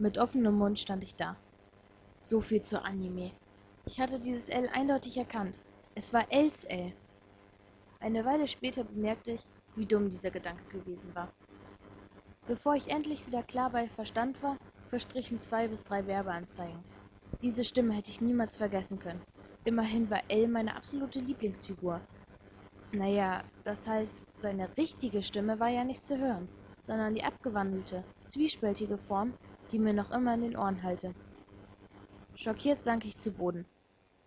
Mit offenem Mund stand ich da. So viel zu Anime. Ich hatte dieses L eindeutig erkannt. Es war Els L. Eine Weile später bemerkte ich, wie dumm dieser Gedanke gewesen war. Bevor ich endlich wieder klar bei Verstand war, verstrichen zwei bis drei Werbeanzeigen. Diese Stimme hätte ich niemals vergessen können. Immerhin war L meine absolute Lieblingsfigur. Naja, das heißt, seine richtige Stimme war ja nicht zu hören, sondern die abgewandelte, zwiespältige Form, die mir noch immer in den Ohren hallte. Schockiert sank ich zu Boden.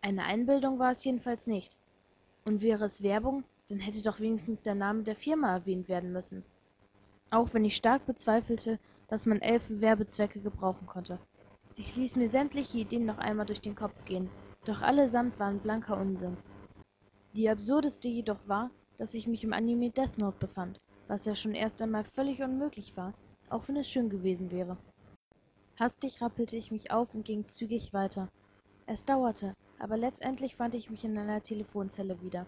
Eine Einbildung war es jedenfalls nicht. Und wäre es Werbung, dann hätte doch wenigstens der Name der Firma erwähnt werden müssen. Auch wenn ich stark bezweifelte, dass man für Werbezwecke gebrauchen konnte. Ich ließ mir sämtliche Ideen noch einmal durch den Kopf gehen, doch allesamt waren blanker Unsinn. Die absurdeste jedoch war, dass ich mich im Anime Death Note befand, was ja schon erst einmal völlig unmöglich war, auch wenn es schön gewesen wäre. Hastig rappelte ich mich auf und ging zügig weiter. Es dauerte, aber letztendlich fand ich mich in einer Telefonzelle wieder.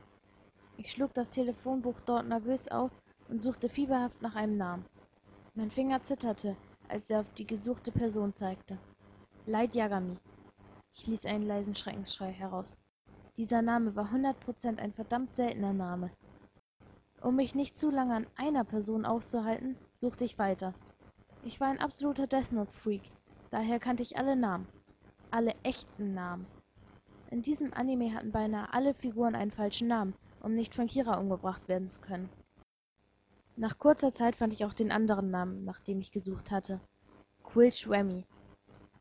Ich schlug das Telefonbuch dort nervös auf und suchte fieberhaft nach einem Namen. Mein Finger zitterte, als er auf die gesuchte Person zeigte. Light Yagami. Ich ließ einen leisen Schreckensschrei heraus. Dieser Name war hundert Prozent ein verdammt seltener Name. Um mich nicht zu lange an einer Person aufzuhalten, suchte ich weiter. Ich war ein absoluter Death Note Freak, daher kannte ich alle Namen. Alle echten Namen. In diesem Anime hatten beinahe alle Figuren einen falschen Namen, um nicht von Kira umgebracht werden zu können. Nach kurzer Zeit fand ich auch den anderen Namen, nach dem ich gesucht hatte. Quill Schwemmy.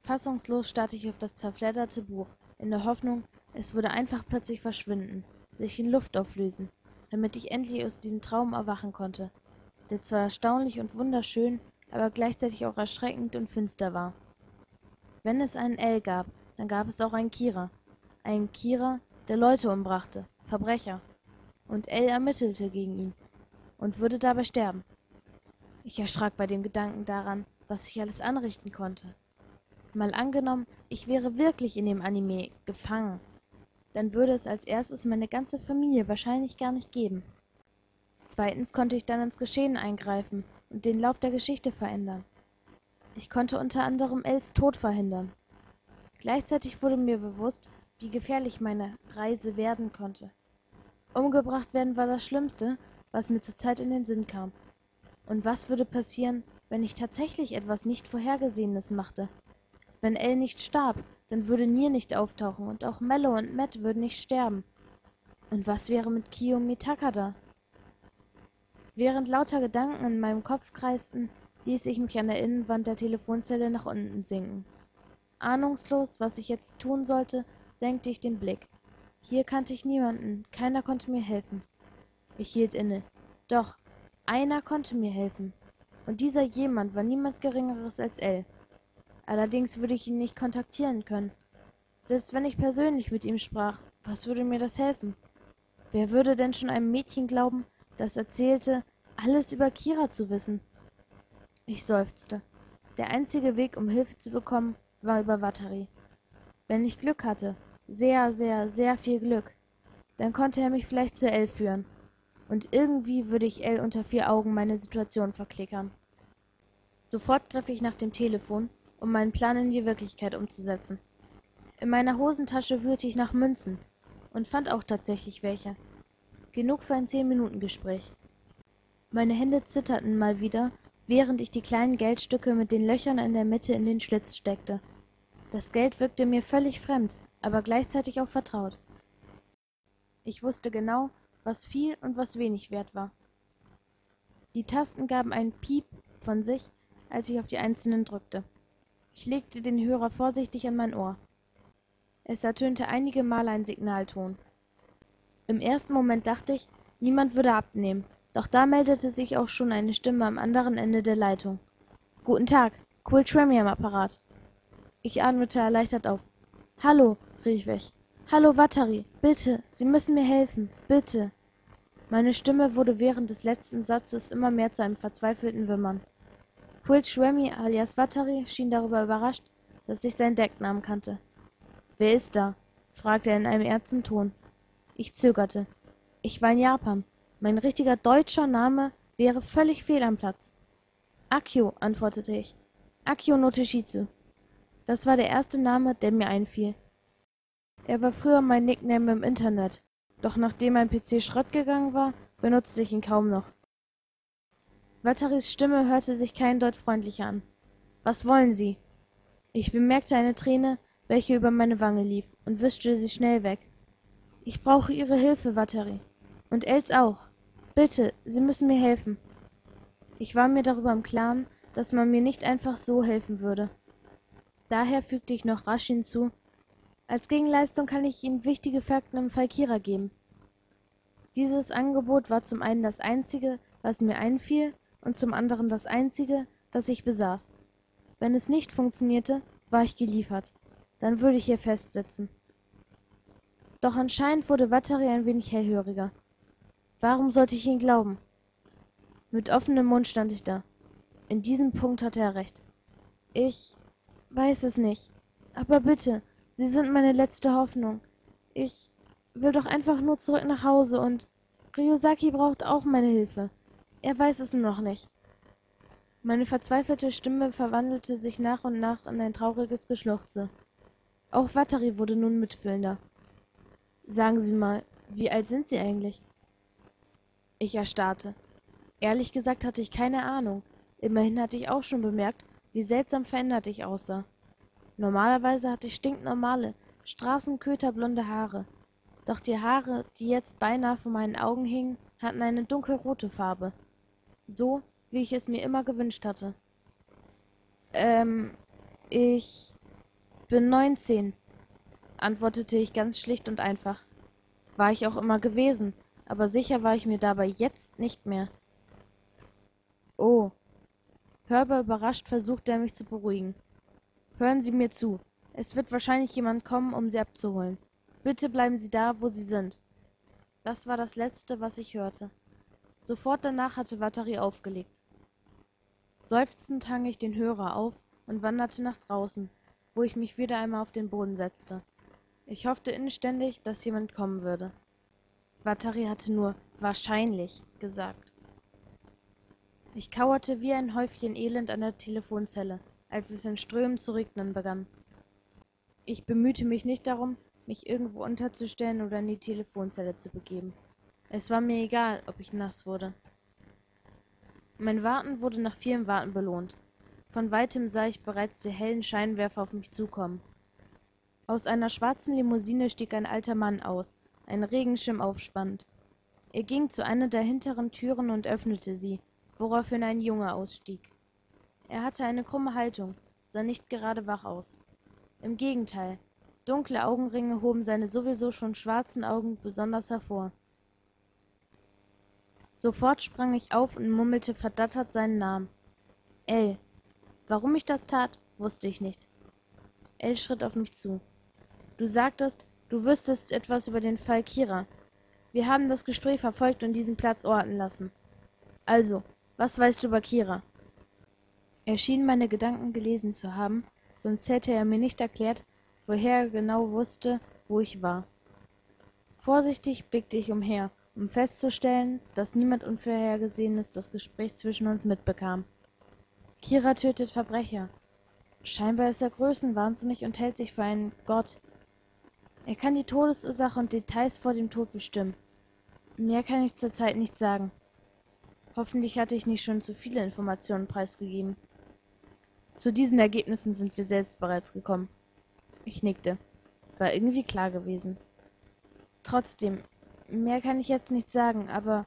Fassungslos starrte ich auf das zerfledderte Buch, in der Hoffnung, es würde einfach plötzlich verschwinden, sich in Luft auflösen, damit ich endlich aus diesem Traum erwachen konnte, der zwar erstaunlich und wunderschön, aber gleichzeitig auch erschreckend und finster war. Wenn es einen L gab, dann gab es auch einen Kira. Einen Kira, der Leute umbrachte, Verbrecher. Und L ermittelte gegen ihn und würde dabei sterben. Ich erschrak bei dem Gedanken daran, was ich alles anrichten konnte. Mal angenommen, ich wäre wirklich in dem Anime gefangen dann würde es als erstes meine ganze Familie wahrscheinlich gar nicht geben. Zweitens konnte ich dann ins Geschehen eingreifen und den Lauf der Geschichte verändern. Ich konnte unter anderem Els Tod verhindern. Gleichzeitig wurde mir bewusst, wie gefährlich meine Reise werden konnte. Umgebracht werden war das Schlimmste, was mir zurzeit in den Sinn kam. Und was würde passieren, wenn ich tatsächlich etwas nicht Vorhergesehenes machte? Wenn Elle nicht starb, dann würde Nier nicht auftauchen und auch Mello und Matt würden nicht sterben. Und was wäre mit Kiyomi Takada? Während lauter Gedanken in meinem Kopf kreisten, ließ ich mich an der Innenwand der Telefonzelle nach unten sinken. Ahnungslos, was ich jetzt tun sollte, senkte ich den Blick. Hier kannte ich niemanden, keiner konnte mir helfen. Ich hielt inne. Doch, einer konnte mir helfen. Und dieser jemand war niemand Geringeres als Elle. Allerdings würde ich ihn nicht kontaktieren können. Selbst wenn ich persönlich mit ihm sprach, was würde mir das helfen? Wer würde denn schon einem Mädchen glauben, das erzählte, alles über Kira zu wissen? Ich seufzte. Der einzige Weg, um Hilfe zu bekommen, war über Watari. Wenn ich Glück hatte, sehr, sehr, sehr viel Glück, dann konnte er mich vielleicht zu Elle führen. Und irgendwie würde ich Elle unter vier Augen meine Situation verklickern. Sofort griff ich nach dem Telefon um meinen Plan in die Wirklichkeit umzusetzen. In meiner Hosentasche wühlte ich nach Münzen und fand auch tatsächlich welche. Genug für ein Zehn-Minuten-Gespräch. Meine Hände zitterten mal wieder, während ich die kleinen Geldstücke mit den Löchern in der Mitte in den Schlitz steckte. Das Geld wirkte mir völlig fremd, aber gleichzeitig auch vertraut. Ich wusste genau, was viel und was wenig wert war. Die Tasten gaben einen Piep von sich, als ich auf die einzelnen drückte. Ich legte den Hörer vorsichtig an mein Ohr. Es ertönte einige Male ein Signalton. Im ersten Moment dachte ich, niemand würde abnehmen, doch da meldete sich auch schon eine Stimme am anderen Ende der Leitung. Guten Tag, Quill Tremmy am Apparat. Ich atmete erleichtert auf. Hallo, rief ich. Hallo, Watari, bitte, Sie müssen mir helfen, bitte. Meine Stimme wurde während des letzten Satzes immer mehr zu einem verzweifelten Wimmern. Quill Schwemmy alias Watari schien darüber überrascht, dass ich seinen Decknamen kannte. »Wer ist da?« fragte er in einem ernsten Ton. Ich zögerte. Ich war in Japan. Mein richtiger deutscher Name wäre völlig fehl am Platz. »Akio«, antwortete ich. Akio no. Das war der erste Name, der mir einfiel. Er war früher mein Nickname im Internet, doch nachdem mein PC Schrott gegangen war, benutzte ich ihn kaum noch. Wataris Stimme hörte sich kein Deut freundlicher an. Was wollen Sie? Ich bemerkte eine Träne, welche über meine Wange lief, und wischte sie schnell weg. Ich brauche Ihre Hilfe, Watari. Und Els auch. Bitte, Sie müssen mir helfen. Ich war mir darüber im Klaren, dass man mir nicht einfach so helfen würde. Daher fügte ich noch rasch hinzu, als Gegenleistung kann ich Ihnen wichtige Fakten im Fall geben. Dieses Angebot war zum einen das einzige, was mir einfiel, und zum anderen das einzige, das ich besaß. Wenn es nicht funktionierte, war ich geliefert. Dann würde ich hier festsitzen. Doch anscheinend wurde Watari ein wenig hellhöriger. Warum sollte ich ihn glauben? Mit offenem Mund stand ich da. In diesem Punkt hatte er recht. Ich weiß es nicht. Aber bitte, Sie sind meine letzte Hoffnung. Ich will doch einfach nur zurück nach Hause und Ryosaki braucht auch meine Hilfe. Er weiß es nur noch nicht. Meine verzweifelte Stimme verwandelte sich nach und nach in ein trauriges Geschluchze. Auch Watari wurde nun mitfühlender. Sagen Sie mal, wie alt sind Sie eigentlich? Ich erstarrte. Ehrlich gesagt hatte ich keine Ahnung. Immerhin hatte ich auch schon bemerkt, wie seltsam verändert ich aussah. Normalerweise hatte ich stinknormale, straßenköterblonde Haare. Doch die Haare, die jetzt beinahe vor meinen Augen hingen, hatten eine dunkelrote Farbe. So, wie ich es mir immer gewünscht hatte. Ähm, ich bin neunzehn, antwortete ich ganz schlicht und einfach. War ich auch immer gewesen, aber sicher war ich mir dabei jetzt nicht mehr. Oh. Hörbar überrascht versuchte er mich zu beruhigen. Hören Sie mir zu. Es wird wahrscheinlich jemand kommen, um Sie abzuholen. Bitte bleiben Sie da, wo Sie sind. Das war das Letzte, was ich hörte. Sofort danach hatte Watari aufgelegt. Seufzend hang ich den Hörer auf und wanderte nach draußen, wo ich mich wieder einmal auf den Boden setzte. Ich hoffte inständig, dass jemand kommen würde. Watari hatte nur wahrscheinlich gesagt. Ich kauerte wie ein Häufchen Elend an der Telefonzelle als es in Strömen zu regnen begann. Ich bemühte mich nicht darum, mich irgendwo unterzustellen oder in die Telefonzelle zu begeben. Es war mir egal, ob ich nass wurde. Mein Warten wurde nach vielem Warten belohnt. Von weitem sah ich bereits die hellen Scheinwerfer auf mich zukommen. Aus einer schwarzen Limousine stieg ein alter Mann aus, einen Regenschirm aufspannend. Er ging zu einer der hinteren Türen und öffnete sie, woraufhin ein Junge ausstieg. Er hatte eine krumme Haltung, sah nicht gerade wach aus. Im Gegenteil, dunkle Augenringe hoben seine sowieso schon schwarzen Augen besonders hervor. Sofort sprang ich auf und murmelte verdattert seinen Namen. El. Warum ich das tat, wusste ich nicht. El schritt auf mich zu. Du sagtest, du wüsstest etwas über den Fall Kira. Wir haben das Gespräch verfolgt und diesen Platz orten lassen. Also, was weißt du über Kira? Er schien meine Gedanken gelesen zu haben, sonst hätte er mir nicht erklärt, woher er genau wusste, wo ich war. Vorsichtig blickte ich umher, um festzustellen, dass niemand Unvorhergesehenes das Gespräch zwischen uns mitbekam. Kira tötet Verbrecher. Scheinbar ist er größenwahnsinnig und hält sich für einen Gott. Er kann die Todesursache und Details vor dem Tod bestimmen. Mehr kann ich zurzeit nicht sagen. Hoffentlich hatte ich nicht schon zu viele Informationen preisgegeben. Zu diesen Ergebnissen sind wir selbst bereits gekommen. Ich nickte. War irgendwie klar gewesen. Trotzdem, mehr kann ich jetzt nicht sagen, aber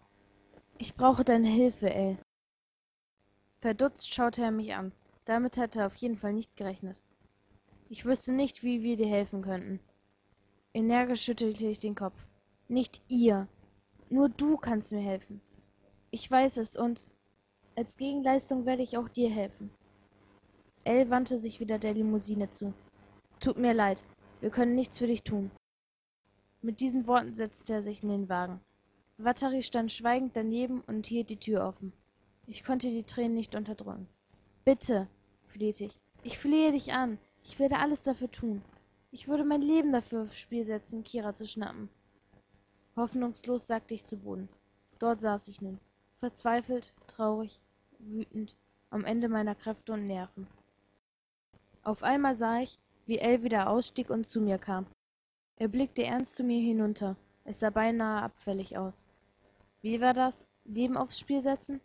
ich brauche deine Hilfe, El. Verdutzt schaute er mich an. Damit hatte er auf jeden Fall nicht gerechnet. Ich wüsste nicht, wie wir dir helfen könnten. Energisch schüttelte ich den Kopf. Nicht ihr. Nur du kannst mir helfen. Ich weiß es und als Gegenleistung werde ich auch dir helfen. Elle wandte sich wieder der Limousine zu. Tut mir leid, wir können nichts für dich tun. Mit diesen Worten setzte er sich in den Wagen. Watari stand schweigend daneben und hielt die Tür offen. Ich konnte die Tränen nicht unterdrücken. Bitte, flehte ich. Ich flehe dich an. Ich werde alles dafür tun. Ich würde mein Leben dafür aufs Spiel setzen, Kira zu schnappen. Hoffnungslos sagte ich zu Boden. Dort saß ich nun, verzweifelt, traurig, wütend, am Ende meiner Kräfte und Nerven. auf einmal sah ich wie ell wieder ausstieg und zu mir kam. Er blickte ernst zu mir hinunter. Es sah beinahe abfällig aus. Wie war das? Leben aufs spiel setzen?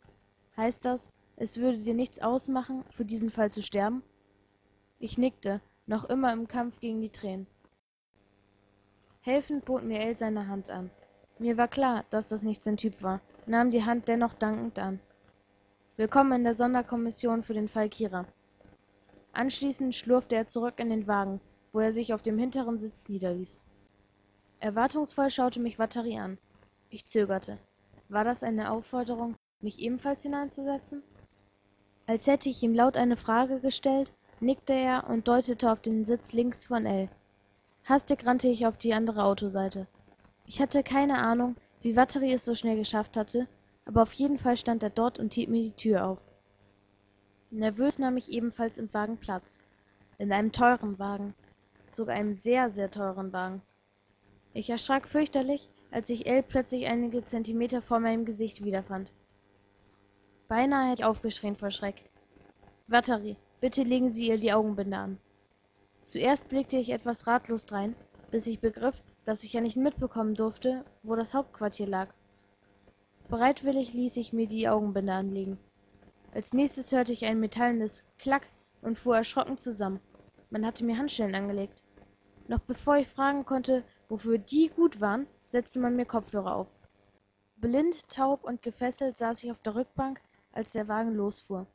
Heißt das es würde dir nichts ausmachen für diesen fall zu sterben? Ich nickte noch immer im kampf gegen die tränen. Helfend bot mir ell seine hand an. Mir war klar dass das nicht sein typ war nahm die hand dennoch dankend an. Willkommen in der sonderkommission für den fall kira. Anschließend schlurfte er zurück in den wagen wo er sich auf dem hinteren sitz niederließ. Erwartungsvoll schaute mich Vatari an. Ich zögerte. War das eine aufforderung mich ebenfalls hineinzusetzen? Als hätte ich ihm laut eine frage gestellt nickte er und deutete auf den sitz links von ell hastig rannte ich auf die andere autoseite. Ich hatte keine ahnung wie Vatari es so schnell geschafft hatte aber auf jeden fall stand er dort und hielt mir die tür auf. Nervös nahm ich ebenfalls im wagen platz. In einem teuren wagen. Sogar einem sehr sehr teuren wagen. Ich erschrak fürchterlich als ich ell plötzlich einige zentimeter vor meinem gesicht wiederfand. Beinahe hätte ich aufgeschrien vor schreck. Vatari, bitte legen sie ihr die augenbinde an. Zuerst blickte ich etwas ratlos drein bis ich begriff dass ich ja nicht mitbekommen durfte wo das hauptquartier lag. Bereitwillig ließ ich mir die augenbinde anlegen. Als nächstes hörte ich ein metallenes klack und fuhr erschrocken zusammen. Man hatte mir handschellen angelegt. Noch bevor ich fragen konnte wofür die gut waren setzte man mir kopfhörer auf. Blind taub und gefesselt saß ich auf der rückbank als der wagen losfuhr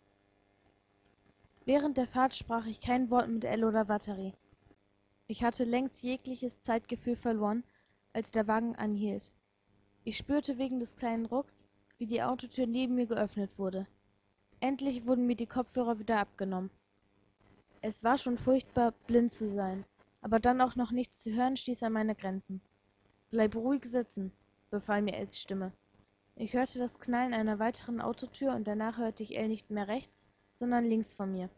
während der fahrt sprach ich kein wort mit ell oder Vatterey. ich hatte längst jegliches zeitgefühl verloren als der wagen anhielt. Ich spürte wegen des kleinen rucks wie die autotür neben mir geöffnet wurde. Endlich wurden mir die kopfhörer wieder abgenommen. Es war schon furchtbar blind zu sein aber dann auch noch nichts zu hören stieß an meine grenzen. Bleib ruhig sitzen befahl mir ells stimme. Ich hörte das knallen einer weiteren autotür und danach hörte ich ell nicht mehr rechts sondern links von mir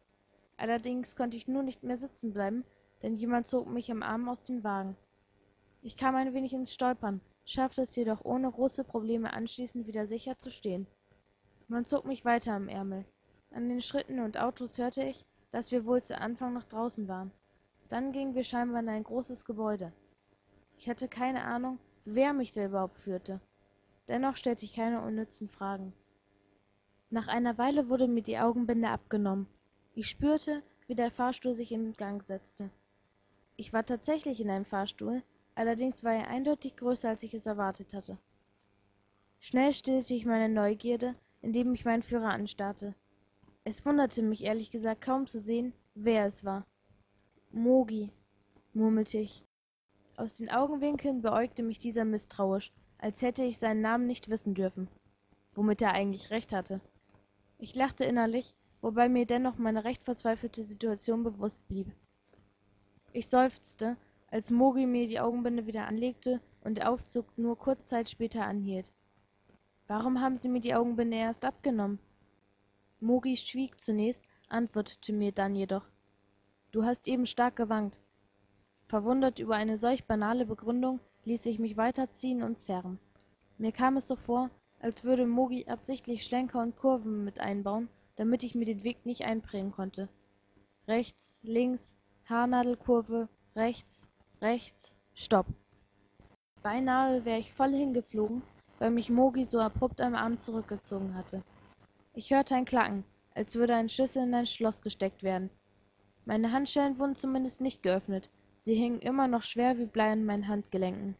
allerdings konnte ich nun nicht mehr sitzen bleiben denn jemand zog mich am arm aus dem wagen. Ich kam ein wenig ins stolpern schaffte es jedoch ohne große probleme anschließend wieder sicher zu stehen. Man zog mich weiter am ärmel. An den schritten und autos hörte ich dass wir wohl zu anfang noch draußen waren. Dann gingen wir scheinbar in ein großes gebäude. Ich hatte keine ahnung wer mich da überhaupt führte. Dennoch stellte ich keine unnützen fragen. Nach einer weile wurde mir die augenbinde abgenommen ich spürte wie der fahrstuhl sich in gang setzte. Ich war tatsächlich in einem fahrstuhl allerdings war er eindeutig größer als ich es erwartet hatte. Schnell stillte ich meine neugierde indem ich meinen führer anstarrte. Es wunderte mich ehrlich gesagt kaum zu sehen wer es war. Mogi murmelte ich. Aus den augenwinkeln beäugte mich dieser mißtrauisch als hätte ich seinen namen nicht wissen dürfen womit er eigentlich recht hatte. Ich lachte innerlich wobei mir dennoch meine recht verzweifelte situation bewusst blieb. Ich seufzte als mogi mir die augenbinde wieder anlegte und der aufzug nur kurz zeit später anhielt. Warum haben sie mir die augenbinde erst abgenommen? Mogi schwieg zunächst antwortete mir dann jedoch. Du hast eben stark gewankt. Verwundert über eine solch banale begründung ließ ich mich weiterziehen und zerren. Mir kam es so vor als würde mogi absichtlich schlenker und kurven mit einbauen damit ich mir den weg nicht einprägen konnte. Rechts links haarnadelkurve rechts rechts stopp. Beinahe wär ich voll hingeflogen weil mich mogi so abrupt am arm zurückgezogen hatte. Ich hörte ein klacken als würde ein schlüssel in ein schloss gesteckt werden. Meine handschellen wurden zumindest nicht geöffnet. Sie hingen immer noch schwer wie blei an meinen handgelenken.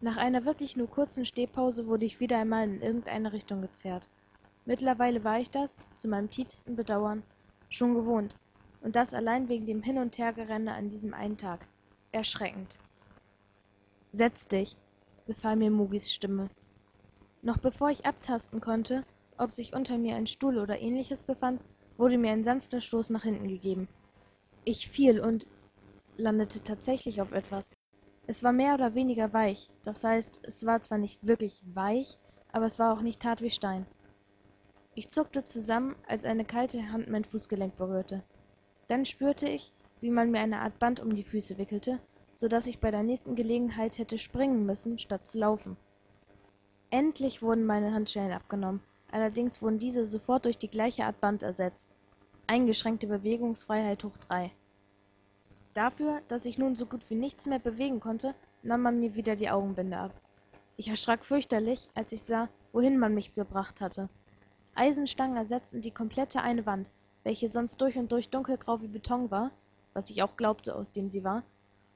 Nach einer wirklich nur kurzen stehpause wurde ich wieder einmal in irgendeine richtung gezerrt mittlerweile war ich das zu meinem tiefsten bedauern schon gewohnt. Und das allein wegen dem hin und hergerenne an diesem einen tag. Erschreckend. Setz dich befahl mir mogis stimme. Noch bevor ich abtasten konnte ob sich unter mir ein stuhl oder ähnliches befand wurde mir ein sanfter stoß nach hinten gegeben. Ich fiel und landete tatsächlich auf etwas. Es war mehr oder weniger weich. Das heißt es war zwar nicht wirklich weich aber es war auch nicht hart wie stein ich zuckte zusammen als eine kalte hand mein fußgelenk berührte dann spürte ich wie man mir eine art band um die füße wickelte so dass ich bei der nächsten gelegenheit hätte springen müssen statt zu laufen endlich wurden meine handschellen abgenommen allerdings wurden diese sofort durch die gleiche art band ersetzt Eingeschränkte Bewegungsfreiheit hoch drei. Dafür, dass ich nun so gut wie nichts mehr bewegen konnte, nahm man mir wieder die Augenbinde ab. Ich erschrak fürchterlich, als ich sah, wohin man mich gebracht hatte. Eisenstangen ersetzten die komplette eine Wand, welche sonst durch und durch dunkelgrau wie Beton war, was ich auch glaubte, aus dem sie war,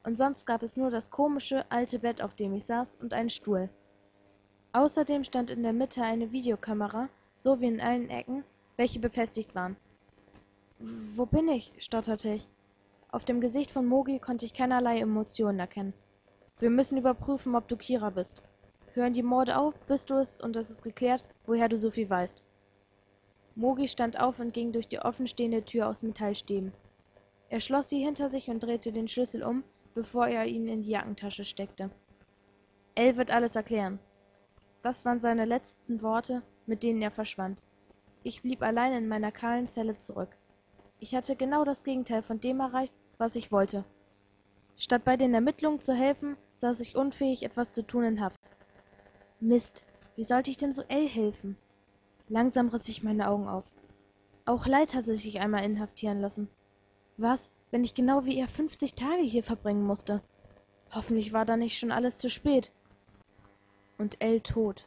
und sonst gab es nur das komische, alte Bett, auf dem ich saß, und einen Stuhl. Außerdem stand in der Mitte eine Videokamera, so wie in allen Ecken, welche befestigt waren. Wo bin ich? stotterte ich. Auf dem Gesicht von Mogi konnte ich keinerlei Emotionen erkennen. Wir müssen überprüfen, ob du Kira bist. Hören die Morde auf, bist du es und es ist geklärt, woher du so viel weißt. Mogi stand auf und ging durch die offenstehende Tür aus Metallstäben. Er schloss sie hinter sich und drehte den Schlüssel um, bevor er ihn in die Jackentasche steckte. El wird alles erklären. Das waren seine letzten Worte, mit denen er verschwand. Ich blieb allein in meiner kahlen Zelle zurück. Ich hatte genau das Gegenteil von dem erreicht, was ich wollte. Statt bei den Ermittlungen zu helfen, saß ich unfähig, etwas zu tun in Haft. Mist, wie sollte ich denn so El helfen? Langsam riss ich meine Augen auf. Auch Leid hatte sich einmal inhaftieren lassen. Was, wenn ich genau wie er fünfzig Tage hier verbringen musste? Hoffentlich war da nicht schon alles zu spät. Und El tot.